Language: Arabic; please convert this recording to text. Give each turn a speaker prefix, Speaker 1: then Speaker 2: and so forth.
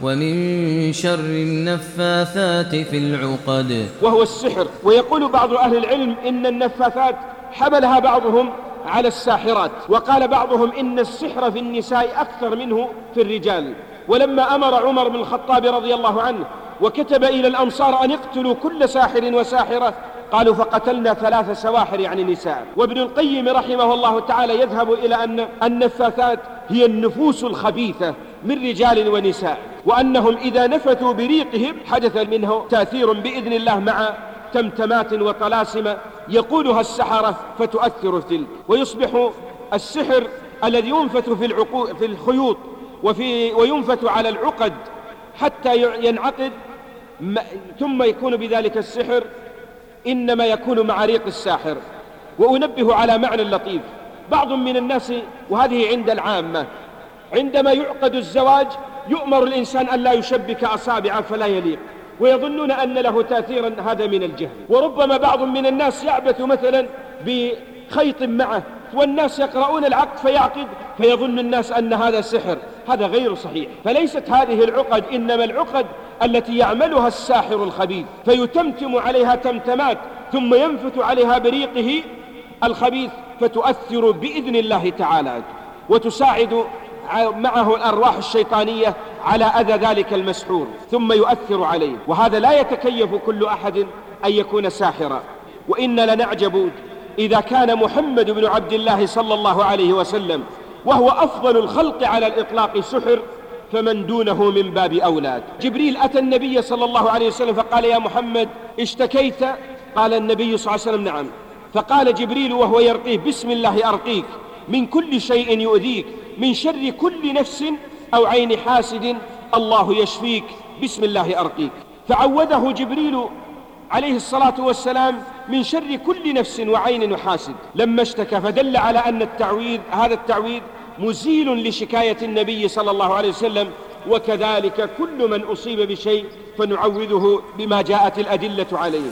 Speaker 1: ومن شر النفاثات في العقد.
Speaker 2: وهو السحر. ويقول بعض أهل العلم إن النفاثات حملها بعضهم على الساحرات وقال بعضهم إن السحر في النساء أكثر منه في الرجال. ولما أمر عمر بن الخطاب رضي الله عنه وكتب إلى الأمصار أن اقتلوا كل ساحر وساحرة قالوا فقتلنا ثلاث سواحر يعني نساء. وابن القيم رحمه الله تعالى يذهب إلى أن النفاثات هي النفوس الخبيثة من رجال ونساء وأنهم إذا نفثوا بريقهم حدث منه تأثير بإذن الله مع تمتمات وطلاسم يقولها السحرة فتؤثر تلك ويصبح السحر الذي ينفث في, العقو في الخيوط وفي وينفث على العقد حتى ينعقد ثم يكون بذلك السحر إنما يكون مع ريق الساحر وأنبه على معنى لطيف. بعض من الناس وهذه عند العامة عندما يعقد الزواج يؤمر الإنسان أن لا يشبك أصابعه فلا يليق ويظنون أن له تأثيرا هذا من الجهل. وربما بعض من الناس يعبث مثلا بخيط معه والناس يقرؤون العقد فيعقد فيظن الناس أن هذا سحر. هذا غير صحيح. فليست هذه العقد إنما العقد التي يعملها الساحر الخبيث فيتمتم عليها تمتمات ثم ينفث عليها بريقه الخبيث فتؤثر بإذن الله تعالى وتساعد معه الأرواح الشيطانية على أذى ذلك المسحور ثم يؤثر عليه. وهذا لا يتكيف كل أحد أن يكون ساحرا. وإن لنعجب إذا كان محمد بن عبد الله صلى الله عليه وسلم وهو أفضل الخلق على الإطلاق سحر فمن دونه من باب أولاد. جبريل أتى النبي صلى الله عليه وسلم فقال يا محمد اشتكيت؟ قال النبي صلى الله عليه وسلم نعم. فقال جبريل وهو يرقيه بسم الله أرقيك من كل شيء يؤذيك من شر كل نفس أو عين حاسد الله يشفيك بسم الله أرقيك. فعوذه جبريل عليه الصلاة والسلام من شر كل نفس وعين وحاسد. لما اشتكى فدل على أن التعويذ هذا التعويذ مزيل لشكاية النبي صلى الله عليه وسلم وكذلك كل من أصيب بشيء فنعوذه بما جاءت الأدلة عليه.